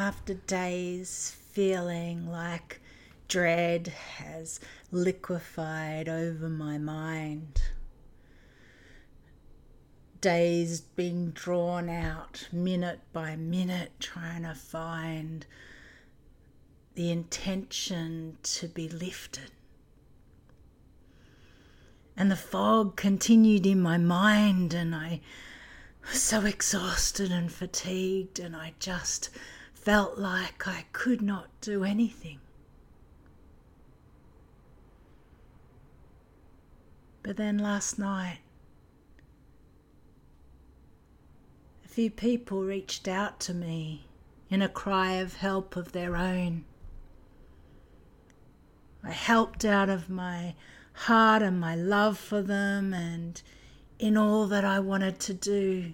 after days feeling like dread has liquefied over my mind. Days being drawn out minute by minute, trying to find the intention to be lifted. And the fog continued in my mind, and I was so exhausted and fatigued, and I just felt like I could not do anything. But then last night, a few people reached out to me in a cry of help of their own. I helped out of my heart and my love for them and in all that I wanted to do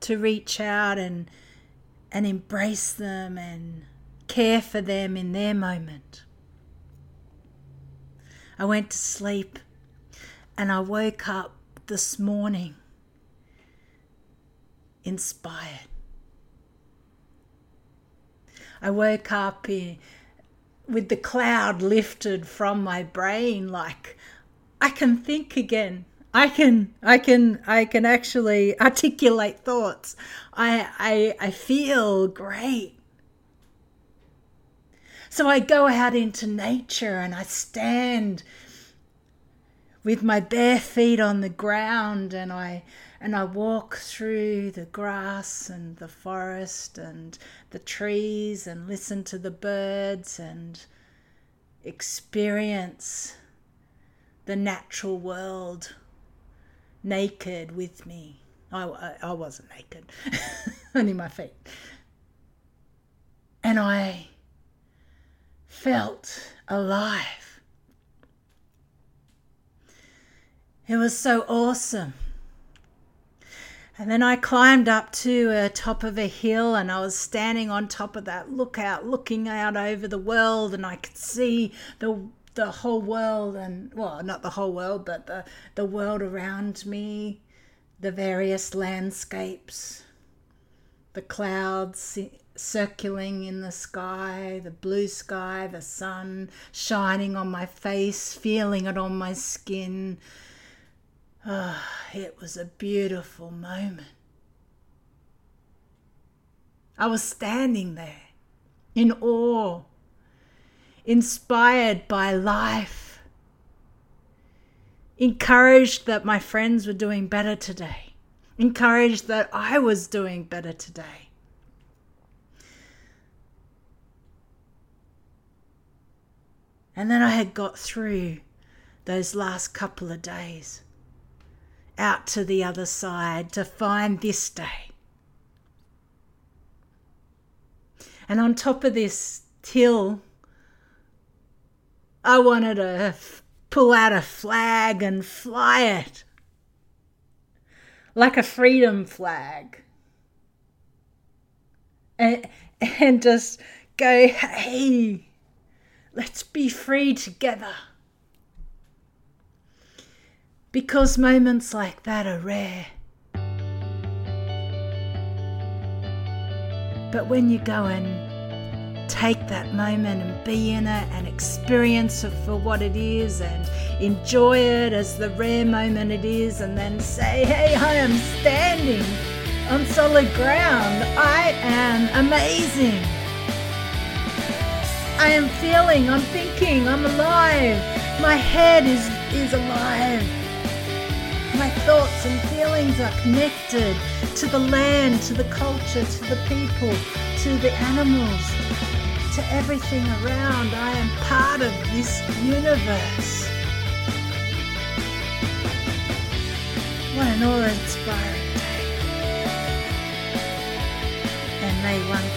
to reach out and and embrace them and care for them in their moment. I went to sleep and I woke up this morning inspired. I woke up in, with the cloud lifted from my brain like I can think again. I can I can I can actually articulate thoughts. I I I feel great. So I go out into nature and I stand with my bare feet on the ground and I and I walk through the grass and the forest and the trees and listen to the birds and experience the natural world naked with me. I, I, wasn't naked, only my feet. And I felt alive. It was so awesome. And then I climbed up to the top of a hill and I was standing on top of that lookout, looking out over the world, and I could see the the whole world and well not the whole world but the the world around me the various landscapes the clouds circling in the sky the blue sky the sun shining on my face feeling it on my skin. Oh, it was a beautiful moment. I was standing there in awe inspired by life, encouraged that my friends were doing better today, encouraged that I was doing better today. And then I had got through those last couple of days out to the other side to find this day. And on top of this hill I wanted to f- pull out a flag and fly it like a freedom flag. And, and just go, hey, let's be free together. Because moments like that are rare. But when you go and take that moment and be in it and experience it for what it is and enjoy it as the rare moment it is, and then say, Hey, I am standing on solid ground. I am amazing. I am feeling, I'm thinking, I'm alive. My head is, is alive. My thoughts and feelings are connected to the land, to the culture, to the people, to the animals to everything around. I am part of this universe. What an awe inspiring day. And may one